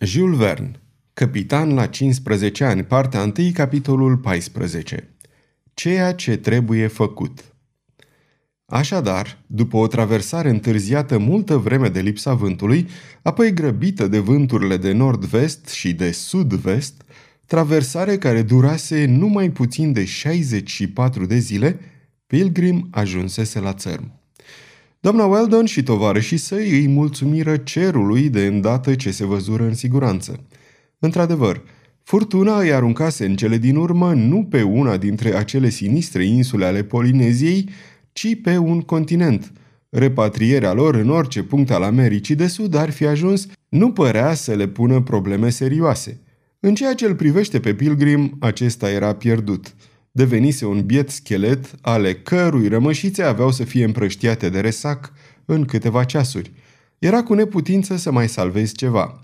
Jules Verne, Capitan la 15 ani, partea 1, capitolul 14. Ceea ce trebuie făcut. Așadar, după o traversare întârziată multă vreme de lipsa vântului, apoi grăbită de vânturile de nord-vest și de sud-vest, traversare care durase numai puțin de 64 de zile, Pilgrim ajunsese la țărm. Doamna Weldon și tovarășii săi îi mulțumiră cerului de îndată ce se văzură în siguranță. Într-adevăr, furtuna îi aruncase în cele din urmă nu pe una dintre acele sinistre insule ale Polineziei, ci pe un continent. Repatrierea lor în orice punct al Americii de Sud ar fi ajuns, nu părea să le pună probleme serioase. În ceea ce îl privește pe Pilgrim, acesta era pierdut – devenise un biet schelet ale cărui rămășițe aveau să fie împrăștiate de resac în câteva ceasuri. Era cu neputință să mai salvezi ceva.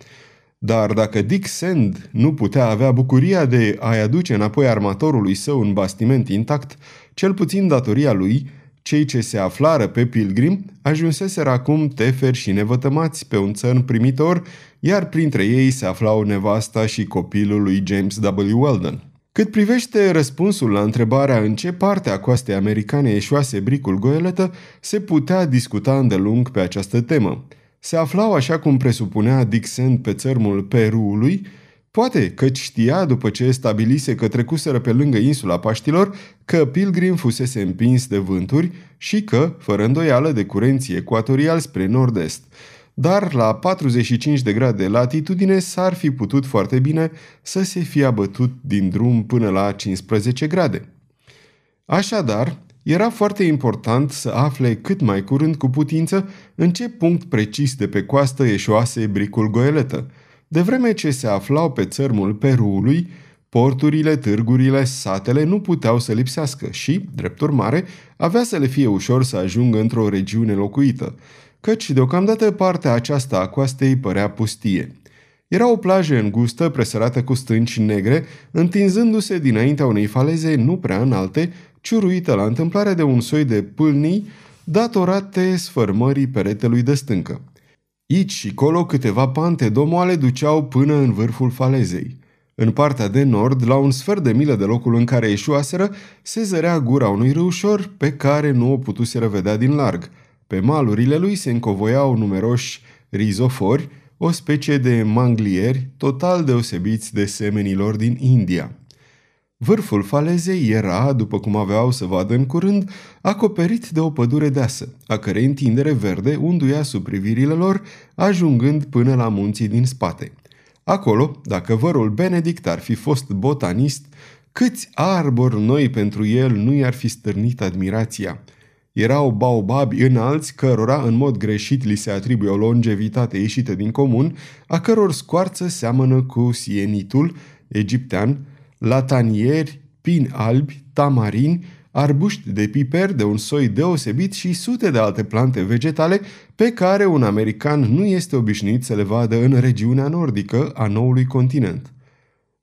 Dar dacă Dick Sand nu putea avea bucuria de a-i aduce înapoi armatorului său un bastiment intact, cel puțin datoria lui, cei ce se aflară pe Pilgrim ajunseseră acum teferi și nevătămați pe un țărn primitor, iar printre ei se aflau nevasta și copilul lui James W. Weldon. Cât privește răspunsul la întrebarea în ce parte a coastei americane eșuase bricul goeletă, se putea discuta îndelung pe această temă. Se aflau așa cum presupunea Dixon pe țărmul Peruului, poate că știa după ce stabilise că trecuseră pe lângă insula Paștilor, că Pilgrim fusese împins de vânturi și că, fără îndoială, de curenții ecuatorial spre nord-est – dar la 45 de grade latitudine s-ar fi putut foarte bine să se fie abătut din drum până la 15 grade. Așadar, era foarte important să afle cât mai curând cu putință în ce punct precis de pe coastă eșoase bricul goeletă, de vreme ce se aflau pe țărmul Peruului, porturile, târgurile, satele nu puteau să lipsească și, drept urmare, avea să le fie ușor să ajungă într-o regiune locuită – căci deocamdată partea aceasta a coastei părea pustie. Era o plajă îngustă, presărată cu stânci negre, întinzându-se dinaintea unei faleze nu prea înalte, ciuruită la întâmplare de un soi de pâlnii datorate sfărmării peretelui de stâncă. Aici și colo câteva pante domoale duceau până în vârful falezei. În partea de nord, la un sfert de milă de locul în care ieșuaseră, se zărea gura unui râușor pe care nu o putuseră vedea din larg – pe malurile lui se încovoiau numeroși rizofori, o specie de manglieri total deosebiți de semenilor din India. Vârful falezei era, după cum aveau să vadă în curând, acoperit de o pădure deasă, a cărei întindere verde unduia sub privirile lor, ajungând până la munții din spate. Acolo, dacă vărul Benedict ar fi fost botanist, câți arbori noi pentru el nu i-ar fi stârnit admirația – erau baobabi înalți cărora în mod greșit li se atribuie o longevitate ieșită din comun, a căror scoarță seamănă cu sienitul egiptean, latanieri, pini albi, tamarini, arbuști de piper de un soi deosebit și sute de alte plante vegetale pe care un american nu este obișnuit să le vadă în regiunea nordică a noului continent.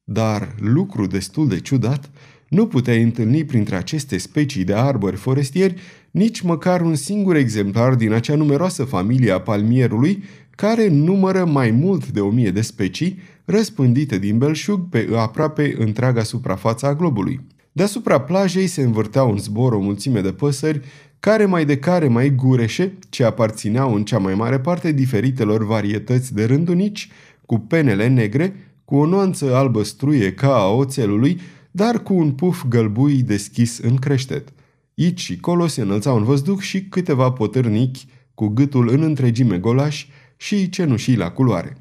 Dar, lucru destul de ciudat, nu puteai întâlni printre aceste specii de arbori forestieri nici măcar un singur exemplar din acea numeroasă familie a palmierului, care numără mai mult de o mie de specii, răspândite din belșug pe aproape întreaga suprafață a globului. Deasupra plajei se învârteau în zbor o mulțime de păsări, care mai de care mai gureșe, ce aparțineau în cea mai mare parte diferitelor varietăți de rândunici, cu penele negre, cu o nuanță albăstruie ca a oțelului, dar cu un puf gălbui deschis în creștet. Aici și colo se înălțau în văzduh și câteva potârnichi cu gâtul în întregime golaș și cenușii la culoare.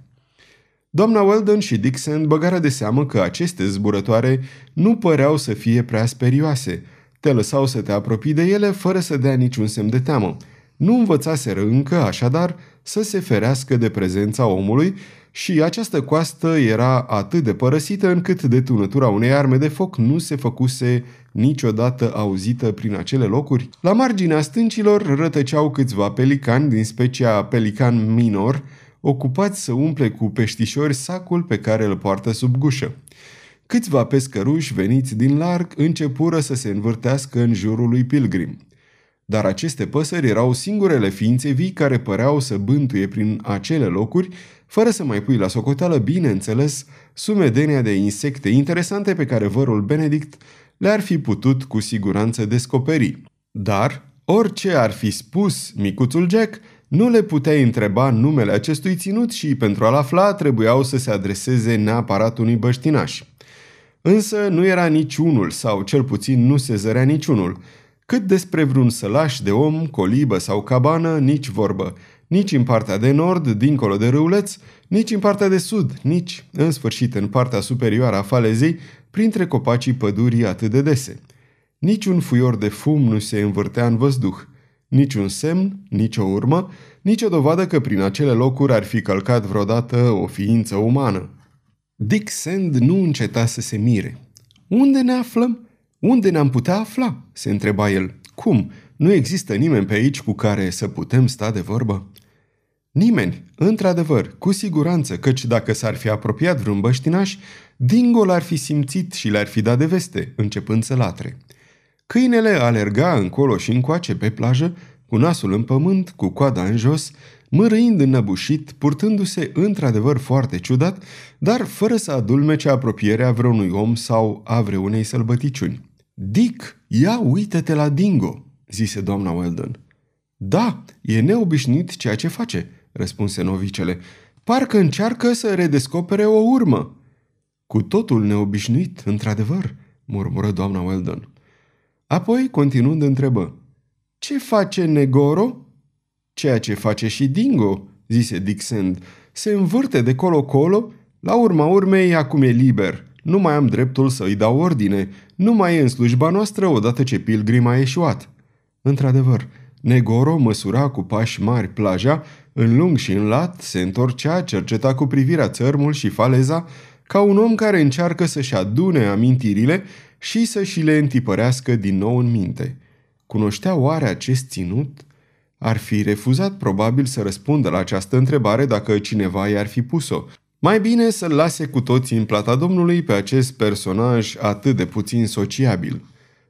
Doamna Weldon și Dixon băgară de seamă că aceste zburătoare nu păreau să fie prea sperioase. Te lăsau să te apropii de ele fără să dea niciun semn de teamă. Nu învățaseră încă, așadar, să se ferească de prezența omului și această coastă era atât de părăsită încât detunătura unei arme de foc nu se făcuse niciodată auzită prin acele locuri. La marginea stâncilor rătăceau câțiva pelicani din specia pelican minor, ocupați să umple cu peștișori sacul pe care îl poartă sub gușă. Câțiva pescăruși veniți din larg începură să se învârtească în jurul lui Pilgrim. Dar aceste păsări erau singurele ființe vii care păreau să bântuie prin acele locuri, fără să mai pui la socoteală, bineînțeles, sumedenia de insecte interesante pe care vărul Benedict le-ar fi putut cu siguranță descoperi. Dar, orice ar fi spus micuțul Jack, nu le puteai întreba numele acestui ținut și pentru a-l afla trebuiau să se adreseze neapărat unui băștinaș. Însă nu era niciunul, sau cel puțin nu se zărea niciunul. Cât despre vreun sălaș de om, colibă sau cabană, nici vorbă. Nici în partea de nord, dincolo de râuleț, nici în partea de sud, nici, în sfârșit, în partea superioară a falezei, printre copacii pădurii atât de dese. Niciun fuior de fum nu se învârtea în văzduh. Niciun semn, nicio urmă, nicio dovadă că prin acele locuri ar fi călcat vreodată o ființă umană. Dick Sand nu înceta să se mire. Unde ne aflăm? Unde ne-am putea afla?" se întreba el. Cum? Nu există nimeni pe aici cu care să putem sta de vorbă?" Nimeni, într-adevăr, cu siguranță, căci dacă s-ar fi apropiat vreun băștinaș, Dingo l-ar fi simțit și le-ar fi dat de veste, începând să latre. Câinele alerga încolo și încoace pe plajă, cu nasul în pământ, cu coada în jos, mărâind înnăbușit, purtându-se într-adevăr foarte ciudat, dar fără să adulmece apropierea vreunui om sau a vreunei sălbăticiuni. Dick, ia uită-te la Dingo, zise doamna Weldon. Da, e neobișnuit ceea ce face, răspunse novicele. Parcă încearcă să redescopere o urmă. Cu totul neobișnuit, într-adevăr, murmură doamna Weldon. Apoi, continuând, întrebă. Ce face Negoro? Ceea ce face și Dingo, zise Dixend. Se învârte de colo-colo, la urma urmei acum e liber. Nu mai am dreptul să îi dau ordine. Nu mai e în slujba noastră odată ce Pilgrim a ieșuat. Într-adevăr, Negoro măsura cu pași mari plaja, în lung și în lat, se întorcea, cerceta cu privirea țărmul și faleza, ca un om care încearcă să-și adune amintirile și să și le întipărească din nou în minte. Cunoștea oare acest ținut? Ar fi refuzat probabil să răspundă la această întrebare dacă cineva i-ar fi pus-o. Mai bine să-l lase cu toții în plata Domnului pe acest personaj atât de puțin sociabil.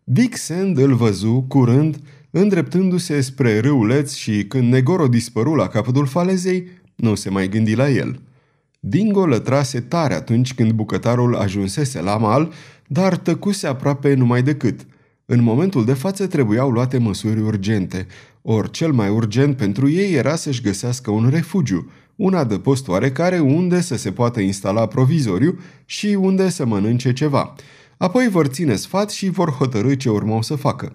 Dick Sand îl văzu, curând, îndreptându-se spre râuleț și când Negoro dispăru la capătul falezei, nu se mai gândi la el. Dingo lătrase tare atunci când bucătarul ajunsese la mal, dar tăcuse aproape numai decât. În momentul de față trebuiau luate măsuri urgente, ori cel mai urgent pentru ei era să-și găsească un refugiu, un adăpost oarecare unde să se poată instala provizoriu și unde să mănânce ceva. Apoi vor ține sfat și vor hotărâ ce urmau să facă.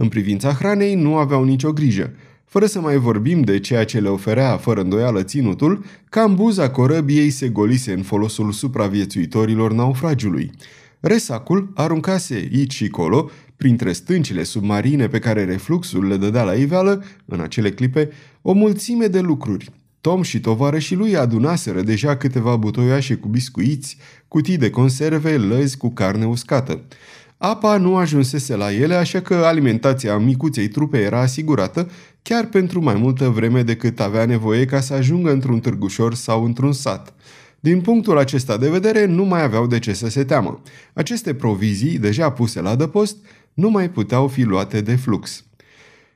În privința hranei nu aveau nicio grijă, fără să mai vorbim de ceea ce le oferea fără îndoială ținutul, cambuza corăbiei se golise în folosul supraviețuitorilor naufragiului. Resacul aruncase aici și colo, printre stâncile submarine pe care refluxul le dădea la iveală, în acele clipe, o mulțime de lucruri. Tom și tovarășii lui adunaseră deja câteva butoiașe cu biscuiți, cutii de conserve, lăzi cu carne uscată. Apa nu ajunsese la ele, așa că alimentația micuței trupe era asigurată chiar pentru mai multă vreme decât avea nevoie ca să ajungă într-un târgușor sau într-un sat. Din punctul acesta de vedere, nu mai aveau de ce să se teamă. Aceste provizii, deja puse la dăpost, nu mai puteau fi luate de flux.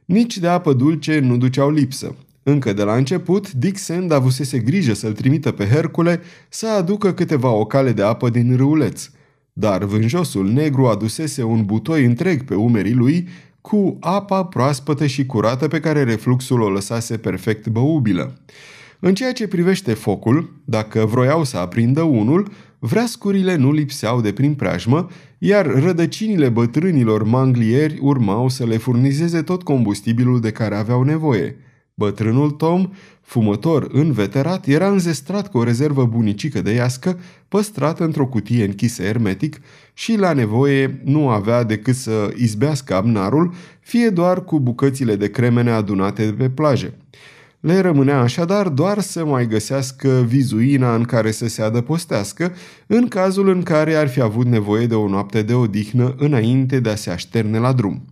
Nici de apă dulce nu duceau lipsă. Încă de la început, Dick Sand avusese grijă să-l trimită pe Hercule să aducă câteva ocale de apă din râuleț. Dar vânjosul negru adusese un butoi întreg pe umerii lui cu apa proaspătă și curată pe care refluxul o lăsase perfect băubilă. În ceea ce privește focul, dacă vroiau să aprindă unul, vreascurile nu lipseau de prin preajmă, iar rădăcinile bătrânilor manglieri urmau să le furnizeze tot combustibilul de care aveau nevoie. Bătrânul Tom, fumător înveterat, era înzestrat cu o rezervă bunicică de iască, păstrată într-o cutie închisă hermetic și la nevoie nu avea decât să izbească amnarul, fie doar cu bucățile de cremene adunate de pe plaje. Le rămânea așadar doar să mai găsească vizuina în care să se adăpostească, în cazul în care ar fi avut nevoie de o noapte de odihnă înainte de a se așterne la drum.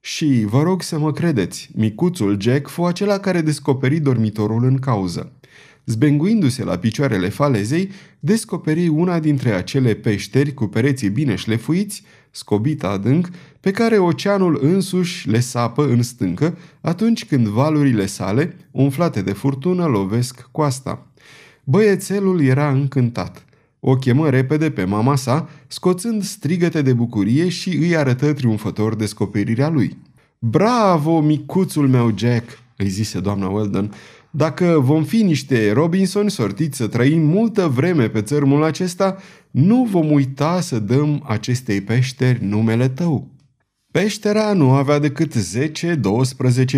Și vă rog să mă credeți, micuțul Jack fu acela care descoperi dormitorul în cauză. Zbenguindu-se la picioarele falezei, descoperi una dintre acele peșteri cu pereții bine șlefuiți, scobită adânc, pe care oceanul însuși le sapă în stâncă atunci când valurile sale, umflate de furtună, lovesc coasta. Băiețelul era încântat. O chemă repede pe mama sa, scoțând strigăte de bucurie și îi arătă triumfător descoperirea lui. Bravo, micuțul meu Jack!" îi zise doamna Weldon. Dacă vom fi niște Robinson sortiți să trăim multă vreme pe țărmul acesta, nu vom uita să dăm acestei peșteri numele tău. Peștera nu avea decât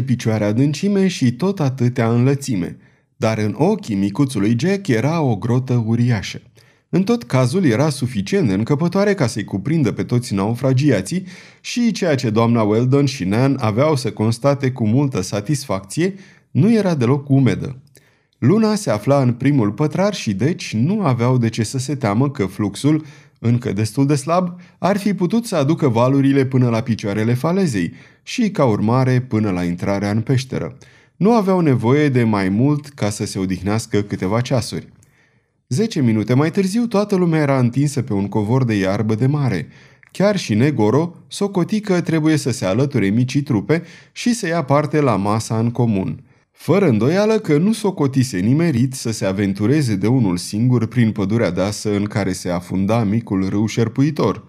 10-12 picioare adâncime și tot atâtea înlățime, dar în ochii micuțului Jack era o grotă uriașă. În tot cazul era suficient de încăpătoare ca să-i cuprindă pe toți naufragiații și ceea ce doamna Weldon și Nan aveau să constate cu multă satisfacție nu era deloc umedă. Luna se afla în primul pătrar și deci nu aveau de ce să se teamă că fluxul, încă destul de slab, ar fi putut să aducă valurile până la picioarele falezei și, ca urmare, până la intrarea în peșteră. Nu aveau nevoie de mai mult ca să se odihnească câteva ceasuri. Zece minute mai târziu, toată lumea era întinsă pe un covor de iarbă de mare. Chiar și Negoro socoti că trebuie să se alăture micii trupe și să ia parte la masa în comun. Fără îndoială că nu socotise nimerit să se aventureze de unul singur prin pădurea deasă în care se afunda micul râu șerpuitor.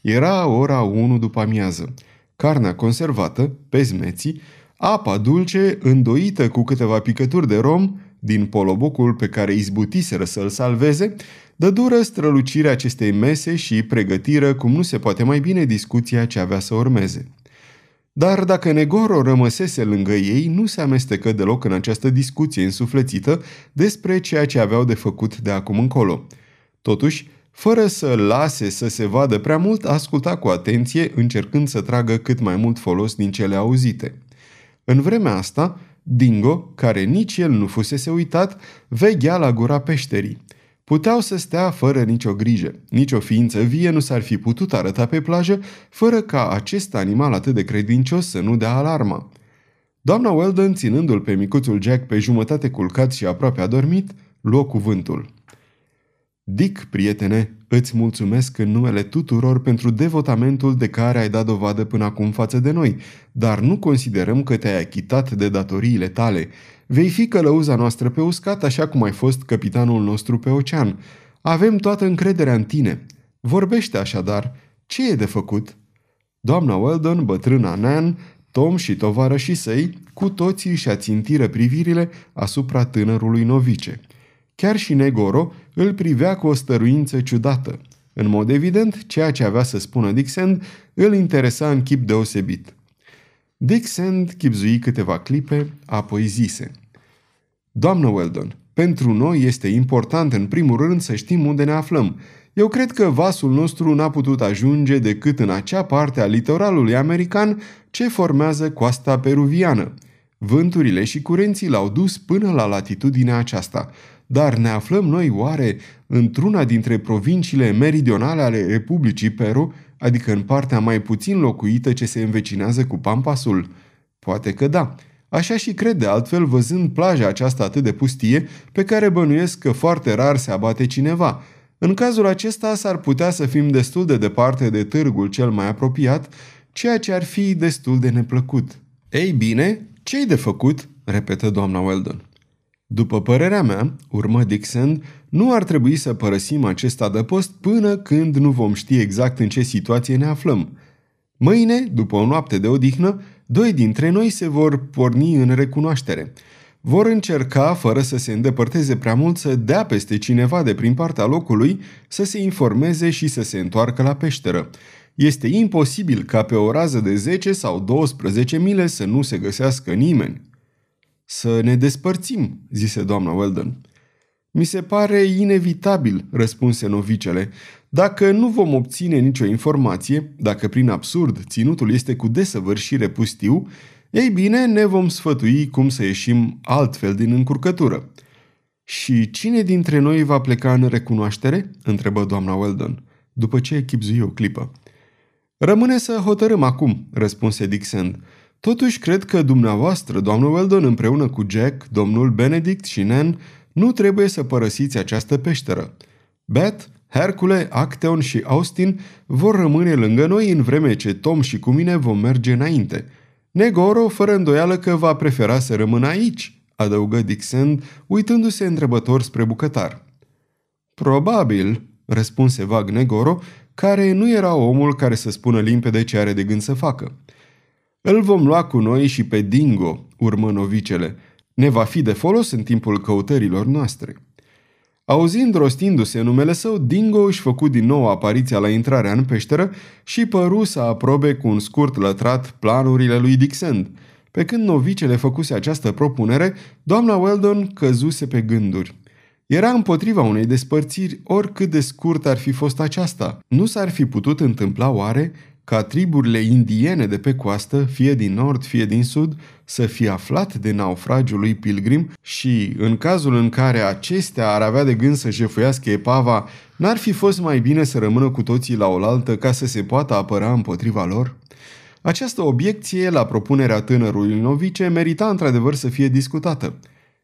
Era ora 1 după amiază. Carnea conservată, pezmeții, apa dulce, îndoită cu câteva picături de rom, din polobocul pe care izbutiseră să-l salveze, dă dură strălucirea acestei mese și pregătiră cum nu se poate mai bine discuția ce avea să urmeze. Dar dacă Negoro rămăsese lângă ei, nu se amestecă deloc în această discuție însuflețită despre ceea ce aveau de făcut de acum încolo. Totuși, fără să lase să se vadă prea mult, asculta cu atenție, încercând să tragă cât mai mult folos din cele auzite. În vremea asta, Dingo, care nici el nu fusese uitat, veghea la gura peșterii. Puteau să stea fără nicio grijă. Nici o ființă vie nu s-ar fi putut arăta pe plajă fără ca acest animal atât de credincios să nu dea alarma. Doamna Weldon, ținându-l pe micuțul Jack pe jumătate culcat și aproape adormit, luă cuvântul. Dick, prietene, îți mulțumesc în numele tuturor pentru devotamentul de care ai dat dovadă până acum față de noi, dar nu considerăm că te-ai achitat de datoriile tale. Vei fi călăuza noastră pe uscat, așa cum ai fost capitanul nostru pe ocean. Avem toată încrederea în tine. Vorbește așadar. Ce e de făcut?" Doamna Weldon, bătrâna Nan, Tom și tovarășii săi, cu toții și ațintiră privirile asupra tânărului novice – Chiar și Negoro îl privea cu o stăruință ciudată. În mod evident, ceea ce avea să spună Dixon îl interesa în chip deosebit. Dixon chipzui câteva clipe, apoi zise. Doamnă Weldon, pentru noi este important în primul rând să știm unde ne aflăm. Eu cred că vasul nostru n-a putut ajunge decât în acea parte a litoralului american ce formează coasta peruviană. Vânturile și curenții l-au dus până la latitudinea aceasta, dar ne aflăm noi oare într-una dintre provinciile meridionale ale Republicii Peru, adică în partea mai puțin locuită ce se învecinează cu Pampasul? Poate că da. Așa și cred de altfel văzând plaja aceasta atât de pustie, pe care bănuiesc că foarte rar se abate cineva. În cazul acesta s-ar putea să fim destul de departe de târgul cel mai apropiat, ceea ce ar fi destul de neplăcut. Ei bine, ce-i de făcut? repetă doamna Weldon. După părerea mea, urmă Dixon, nu ar trebui să părăsim acest adăpost până când nu vom ști exact în ce situație ne aflăm. Mâine, după o noapte de odihnă, doi dintre noi se vor porni în recunoaștere. Vor încerca, fără să se îndepărteze prea mult, să dea peste cineva de prin partea locului, să se informeze și să se întoarcă la peșteră. Este imposibil ca pe o rază de 10 sau 12 mile să nu se găsească nimeni. Să ne despărțim, zise doamna Weldon. Mi se pare inevitabil, răspunse novicele. Dacă nu vom obține nicio informație, dacă prin absurd ținutul este cu desăvârșire pustiu, ei bine, ne vom sfătui cum să ieșim altfel din încurcătură. Și cine dintre noi va pleca în recunoaștere? întrebă doamna Weldon, după ce echipzui o clipă. Rămâne să hotărâm acum, răspunse Dixon. Totuși cred că dumneavoastră, doamnă Weldon, împreună cu Jack, domnul Benedict și Nan, nu trebuie să părăsiți această peșteră. Beth, Hercule, Acteon și Austin vor rămâne lângă noi în vreme ce Tom și cu mine vom merge înainte. Negoro, fără îndoială că va prefera să rămână aici, adăugă Dixon, uitându-se întrebător spre bucătar. Probabil, răspunse vag Negoro, care nu era omul care să spună limpede ce are de gând să facă. Îl vom lua cu noi și pe Dingo, urmă novicele. Ne va fi de folos în timpul căutărilor noastre. Auzind rostindu-se numele său, Dingo își făcu din nou apariția la intrarea în peșteră și păru să aprobe cu un scurt lătrat planurile lui Dixon. Pe când novicele făcuse această propunere, doamna Weldon căzuse pe gânduri. Era împotriva unei despărțiri oricât de scurt ar fi fost aceasta. Nu s-ar fi putut întâmpla oare ca triburile indiene de pe coastă, fie din nord, fie din sud, să fie aflat de naufragiul lui Pilgrim și, în cazul în care acestea ar avea de gând să jefuiască epava, n-ar fi fost mai bine să rămână cu toții la oaltă ca să se poată apăra împotriva lor? Această obiecție la propunerea tânărului novice merita într-adevăr să fie discutată.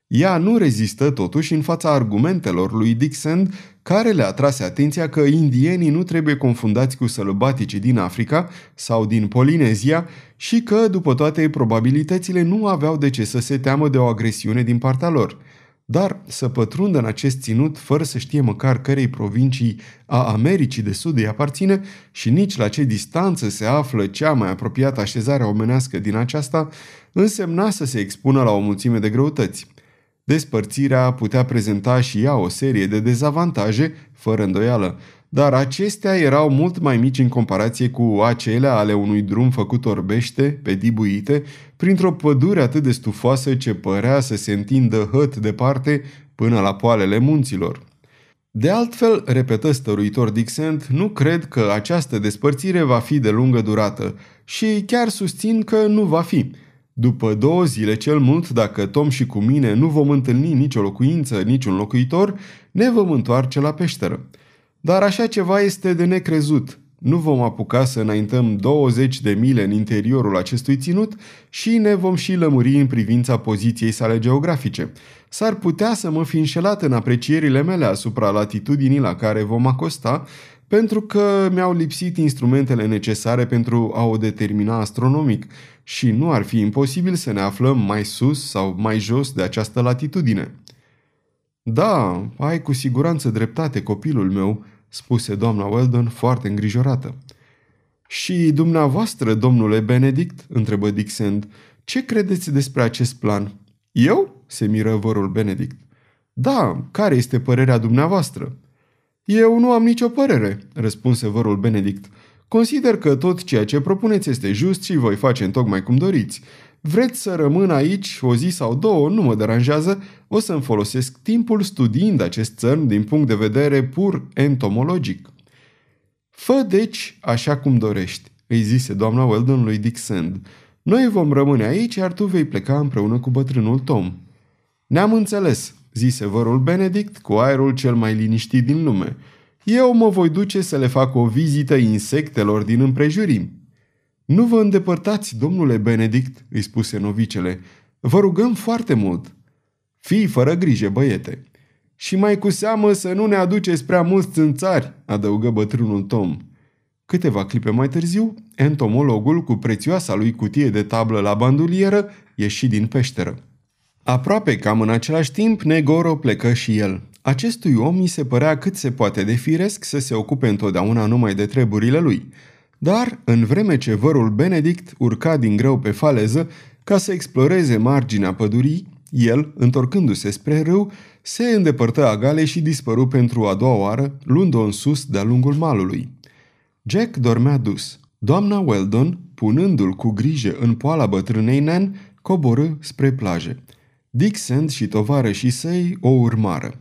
Ea nu rezistă totuși în fața argumentelor lui Dixon care le atrase atenția că indienii nu trebuie confundați cu sălbaticii din Africa sau din Polinezia și că, după toate probabilitățile, nu aveau de ce să se teamă de o agresiune din partea lor. Dar să pătrundă în acest ținut fără să știe măcar cărei provincii a Americii de Sud îi aparține și nici la ce distanță se află cea mai apropiată așezare omenească din aceasta, însemna să se expună la o mulțime de greutăți – Despărțirea putea prezenta și ea o serie de dezavantaje, fără îndoială, dar acestea erau mult mai mici în comparație cu acelea ale unui drum făcut orbește, pe dibuite, printr-o pădure atât de stufoasă ce părea să se întindă hăt departe până la poalele munților. De altfel, repetă stăruitor Dixent, nu cred că această despărțire va fi de lungă durată și chiar susțin că nu va fi – după două zile cel mult, dacă Tom și cu mine nu vom întâlni nicio locuință, niciun locuitor, ne vom întoarce la peșteră. Dar așa ceva este de necrezut. Nu vom apuca să înaintăm 20 de mile în interiorul acestui ținut și ne vom și lămuri în privința poziției sale geografice. S-ar putea să mă fi înșelat în aprecierile mele asupra latitudinii la care vom acosta, pentru că mi-au lipsit instrumentele necesare pentru a o determina astronomic și nu ar fi imposibil să ne aflăm mai sus sau mai jos de această latitudine. Da, ai cu siguranță dreptate, copilul meu, spuse doamna Weldon foarte îngrijorată. Și dumneavoastră, domnule Benedict, întrebă Dixend, ce credeți despre acest plan? Eu? se miră vărul Benedict. Da, care este părerea dumneavoastră? Eu nu am nicio părere, răspunse vărul Benedict. Consider că tot ceea ce propuneți este just și voi face în tocmai cum doriți. Vreți să rămân aici o zi sau două, nu mă deranjează, o să-mi folosesc timpul studiind acest țărm din punct de vedere pur entomologic. Fă deci așa cum dorești, îi zise doamna Weldon lui Dick Sand. Noi vom rămâne aici, iar tu vei pleca împreună cu bătrânul Tom. Ne-am înțeles, zise vărul Benedict cu aerul cel mai liniștit din lume. Eu mă voi duce să le fac o vizită insectelor din împrejurim. Nu vă îndepărtați, domnule Benedict, îi spuse novicele. Vă rugăm foarte mult. Fii fără grijă, băiete. Și mai cu seamă să nu ne aduceți prea mulți țânțari, adăugă bătrânul Tom. Câteva clipe mai târziu, entomologul, cu prețioasa lui cutie de tablă la bandulieră, ieși din peșteră. Aproape cam în același timp, Negoro plecă și el. Acestui om mi se părea cât se poate de firesc să se ocupe întotdeauna numai de treburile lui. Dar, în vreme ce vărul Benedict urca din greu pe faleză ca să exploreze marginea pădurii, el, întorcându-se spre râu, se îndepărtă agale și dispăru pentru a doua oară, luând-o în sus de-a lungul malului. Jack dormea dus. Doamna Weldon, punându-l cu grijă în poala bătrânei Nan, coborâ spre plaje. Dixon și tovarășii săi o urmară.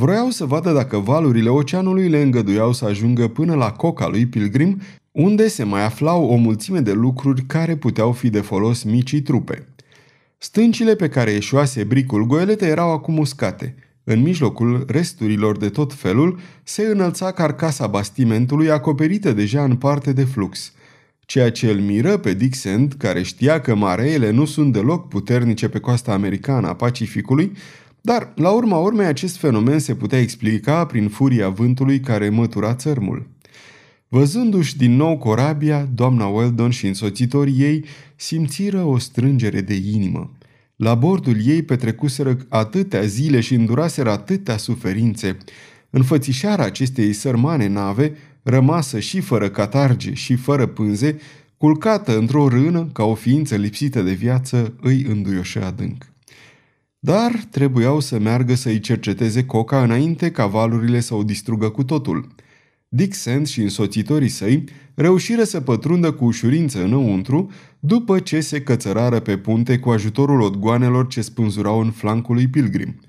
Vroiau să vadă dacă valurile oceanului le îngăduiau să ajungă până la coca lui Pilgrim, unde se mai aflau o mulțime de lucruri care puteau fi de folos micii trupe. Stâncile pe care ieșoase bricul goelete erau acum uscate. În mijlocul resturilor de tot felul se înălța carcasa bastimentului acoperită deja în parte de flux – ceea ce îl miră pe Dixon, care știa că mareele nu sunt deloc puternice pe coasta americană a Pacificului, dar, la urma urmei, acest fenomen se putea explica prin furia vântului care mătura țărmul. Văzându-și din nou corabia, doamna Weldon și însoțitorii ei simțiră o strângere de inimă. La bordul ei petrecuseră atâtea zile și înduraseră atâtea suferințe. Înfățișarea acestei sărmane nave, rămasă și fără catarge și fără pânze, culcată într-o rână ca o ființă lipsită de viață, îi înduioșă adânc. Dar trebuiau să meargă să-i cerceteze coca înainte ca valurile să o distrugă cu totul. Dick Sand și însoțitorii săi reușiră să pătrundă cu ușurință înăuntru după ce se cățărară pe punte cu ajutorul odgoanelor ce spânzurau în flancul lui Pilgrim.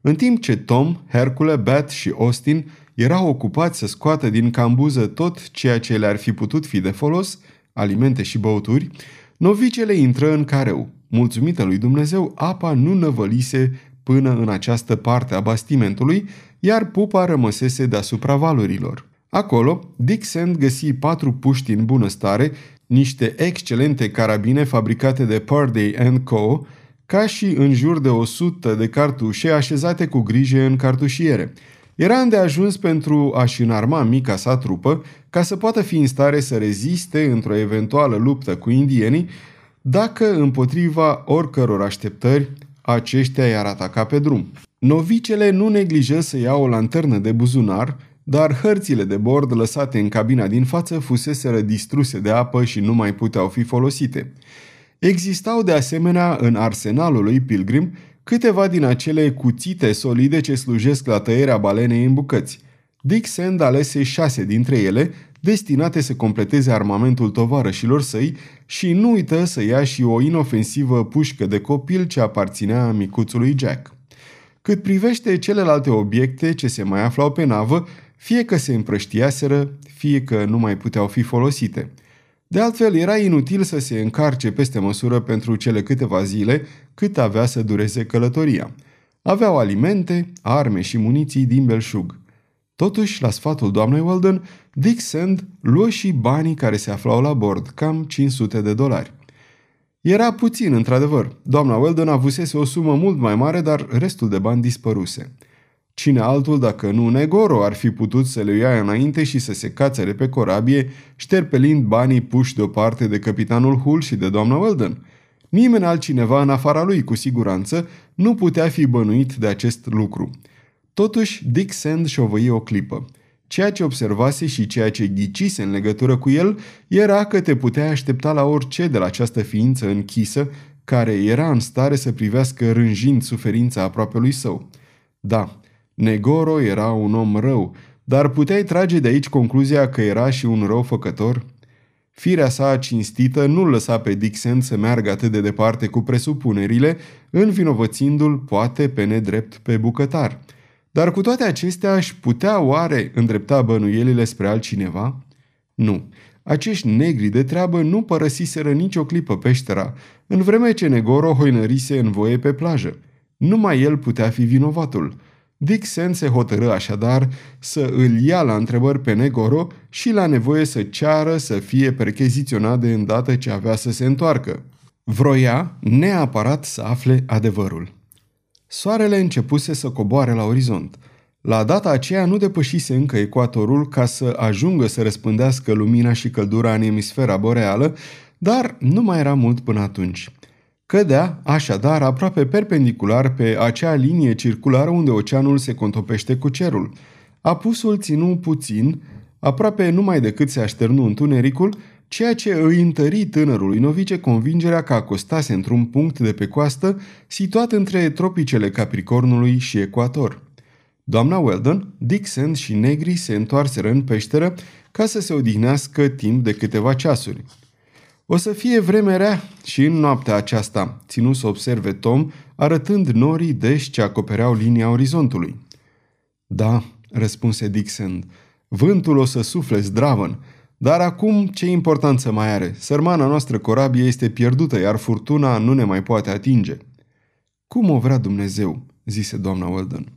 În timp ce Tom, Hercule, Bat și Austin erau ocupați să scoată din cambuză tot ceea ce le-ar fi putut fi de folos, alimente și băuturi, novicele intră în careu. Mulțumită lui Dumnezeu, apa nu năvălise până în această parte a bastimentului, iar pupa rămăsese deasupra valurilor. Acolo, Dick Sand găsi patru puști în bună stare, niște excelente carabine fabricate de Purday Co., ca și în jur de 100 de cartușe așezate cu grijă în cartușiere. Era îndeajuns pentru a-și înarma mica sa trupă ca să poată fi în stare să reziste într-o eventuală luptă cu indienii dacă împotriva oricăror așteptări aceștia i-ar ataca pe drum. Novicele nu neglijă să ia o lanternă de buzunar, dar hărțile de bord lăsate în cabina din față fuseseră distruse de apă și nu mai puteau fi folosite. Existau de asemenea în arsenalul lui Pilgrim câteva din acele cuțite solide ce slujesc la tăierea balenei în bucăți. Dick Sand alese șase dintre ele, destinate să completeze armamentul tovarășilor săi și nu uită să ia și o inofensivă pușcă de copil ce aparținea micuțului Jack. Cât privește celelalte obiecte ce se mai aflau pe navă, fie că se împrăștiaseră, fie că nu mai puteau fi folosite. De altfel, era inutil să se încarce peste măsură pentru cele câteva zile cât avea să dureze călătoria. Aveau alimente, arme și muniții din belșug. Totuși, la sfatul doamnei Weldon, Dick Sand luă și banii care se aflau la bord, cam 500 de dolari. Era puțin, într-adevăr. Doamna Weldon avusese o sumă mult mai mare, dar restul de bani dispăruse. Cine altul, dacă nu Negoro, ar fi putut să le ia înainte și să se cațere pe corabie, șterpelind banii puși deoparte de capitanul Hull și de doamna Weldon. Nimeni altcineva în afara lui, cu siguranță, nu putea fi bănuit de acest lucru. Totuși, Dick Sand șovăie o clipă. Ceea ce observase și ceea ce ghicise în legătură cu el era că te puteai aștepta la orice de la această ființă închisă, care era în stare să privească rânjind suferința aproape lui său. Da, Negoro era un om rău, dar puteai trage de aici concluzia că era și un rău făcător? Firea sa cinstită nu lăsa pe Dixon să meargă atât de departe cu presupunerile, învinovățindu-l poate pe nedrept pe bucătar. Dar cu toate acestea își putea oare îndrepta bănuielile spre altcineva? Nu. Acești negri de treabă nu părăsiseră nicio clipă peștera, în vreme ce Negoro hoinărise în voie pe plajă. Numai el putea fi vinovatul – Dixon se hotărâ așadar să îl ia la întrebări pe Negoro și la nevoie să ceară să fie percheziționat de îndată ce avea să se întoarcă. Vroia neapărat să afle adevărul. Soarele începuse să coboare la orizont. La data aceea nu depășise încă ecuatorul ca să ajungă să răspândească lumina și căldura în emisfera boreală, dar nu mai era mult până atunci. Cădea, așadar, aproape perpendicular pe acea linie circulară unde oceanul se contopește cu cerul. Apusul ținu puțin, aproape numai decât se așternu întunericul, ceea ce îi întări tânărului novice convingerea că acostase într-un punct de pe coastă situat între tropicele Capricornului și Ecuator. Doamna Weldon, Dixon și Negri se întoarseră în peșteră ca să se odihnească timp de câteva ceasuri. O să fie vreme rea și în noaptea aceasta, ținu să observe Tom, arătând norii deși ce acopereau linia orizontului. Da, răspunse Dixon, vântul o să sufle zdravăn, dar acum ce importanță mai are? Sărmana noastră corabie este pierdută, iar furtuna nu ne mai poate atinge. Cum o vrea Dumnezeu, zise doamna Weldon.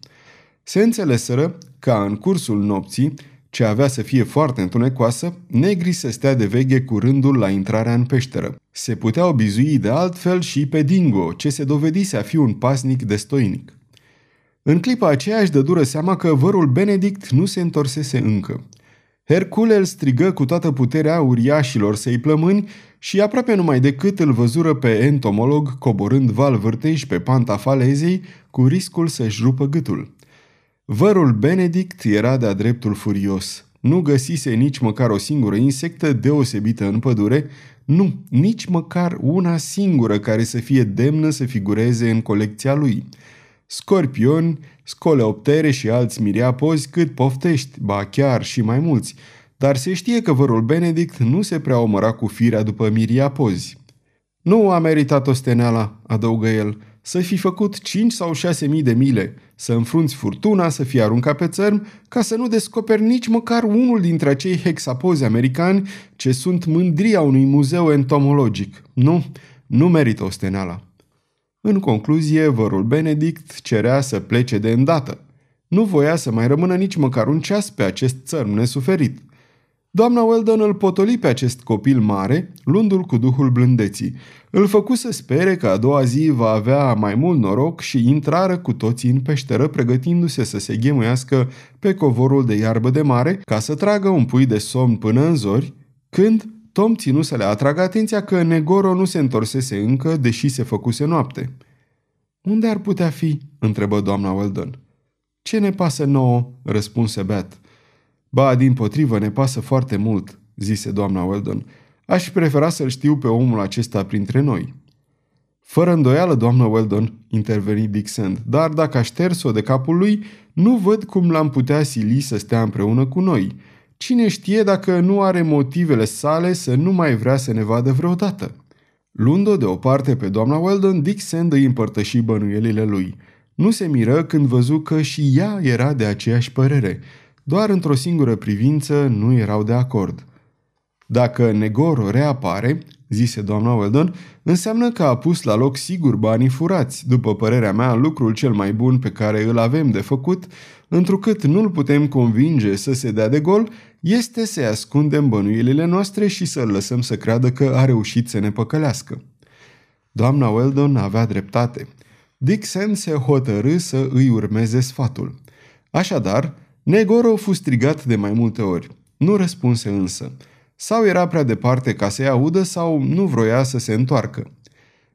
Se înțeleseră ca în cursul nopții ce avea să fie foarte întunecoasă, negri să stea de veghe cu rândul la intrarea în peșteră. Se puteau bizui de altfel și pe Dingo, ce se dovedise a fi un pasnic destoinic. În clipa aceea își dă dură seama că vărul Benedict nu se întorsese încă. Hercule îl strigă cu toată puterea uriașilor săi plămâni și aproape numai decât îl văzură pe entomolog coborând val vârtej pe panta falezei cu riscul să-și rupă gâtul. Vărul Benedict era de-a dreptul furios. Nu găsise nici măcar o singură insectă deosebită în pădure, nu, nici măcar una singură care să fie demnă să figureze în colecția lui. Scorpioni, scoleoptere și alți miriapozi cât poftești, ba chiar și mai mulți, dar se știe că vărul Benedict nu se prea omăra cu firea după miriapozi. Nu a meritat osteneala, adăugă el, să fi făcut 5 sau 6 mii de mile, să înfrunți furtuna, să fie aruncat pe țărm, ca să nu descoperi nici măcar unul dintre acei hexapozi americani ce sunt mândria unui muzeu entomologic. Nu, nu merită osteneala. În concluzie, vărul Benedict cerea să plece de îndată. Nu voia să mai rămână nici măcar un ceas pe acest țărm nesuferit. Doamna Weldon îl potoli pe acest copil mare, luându-l cu duhul blândeții. Îl făcu să spere că a doua zi va avea mai mult noroc și intrară cu toții în peșteră, pregătindu-se să se ghemuiască pe covorul de iarbă de mare, ca să tragă un pui de somn până în zori, când Tom ținu să le atragă atenția că Negoro nu se întorsese încă, deși se făcuse noapte. Unde ar putea fi?" întrebă doamna Weldon. Ce ne pasă nouă?" răspunse Beth. Ba, din potrivă, ne pasă foarte mult," zise doamna Weldon. Aș prefera să-l știu pe omul acesta printre noi." Fără îndoială, doamnă Weldon, interveni Dick Sand, dar dacă aș șters-o de capul lui, nu văd cum l-am putea sili să stea împreună cu noi. Cine știe dacă nu are motivele sale să nu mai vrea să ne vadă vreodată? Luând-o de o parte pe doamna Weldon, Dick Sand îi împărtăși bănuielile lui. Nu se miră când văzu că și ea era de aceeași părere. Doar într-o singură privință nu erau de acord. Dacă Negoro reapare, zise doamna Weldon, înseamnă că a pus la loc sigur banii furați, după părerea mea, lucrul cel mai bun pe care îl avem de făcut, întrucât nu-l putem convinge să se dea de gol, este să-i ascundem bănuielile noastre și să-l lăsăm să creadă că a reușit să ne păcălească. Doamna Weldon avea dreptate. Dixon se hotărâ să îi urmeze sfatul. Așadar, Negoro fu strigat de mai multe ori. Nu răspunse însă. Sau era prea departe ca să-i audă sau nu vroia să se întoarcă.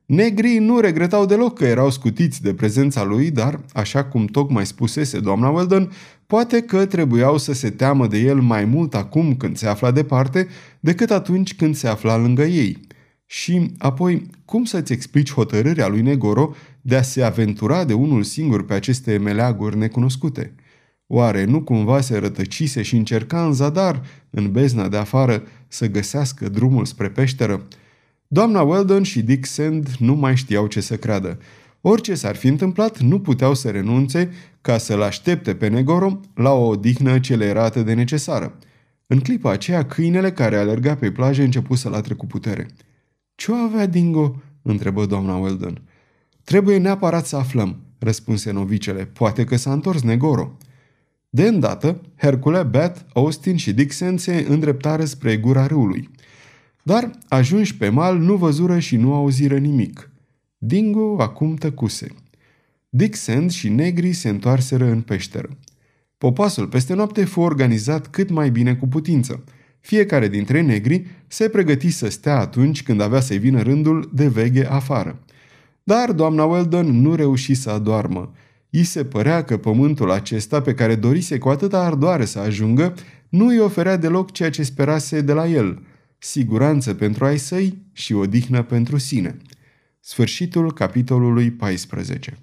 Negrii nu regretau deloc că erau scutiți de prezența lui, dar, așa cum tocmai spusese doamna Weldon, poate că trebuiau să se teamă de el mai mult acum când se afla departe decât atunci când se afla lângă ei. Și, apoi, cum să-ți explici hotărârea lui Negoro de a se aventura de unul singur pe aceste meleaguri necunoscute? Oare nu cumva se rătăcise și încerca în zadar, în bezna de afară, să găsească drumul spre peșteră? Doamna Weldon și Dick Sand nu mai știau ce să creadă. Orice s-ar fi întâmplat, nu puteau să renunțe ca să-l aștepte pe Negoro la o odihnă ce le era atât de necesară. În clipa aceea, câinele care alerga pe plajă început să latre cu putere. Ce o avea Dingo?" întrebă doamna Weldon. Trebuie neapărat să aflăm," răspunse novicele. Poate că s-a întors Negoro." De îndată, Hercule, Beth, Austin și Dixon se îndreptară spre gura râului. Dar, ajunși pe mal, nu văzură și nu auziră nimic. Dingo acum tăcuse. Dixon și negrii se întoarseră în peșteră. Popasul peste noapte fu organizat cât mai bine cu putință. Fiecare dintre negri se pregăti să stea atunci când avea să-i vină rândul de veghe afară. Dar doamna Weldon nu reuși să adoarmă I se părea că pământul acesta, pe care dorise cu atâta ardoare să ajungă, nu îi oferea deloc ceea ce sperase de la el, siguranță pentru ai săi și odihnă pentru sine. Sfârșitul capitolului 14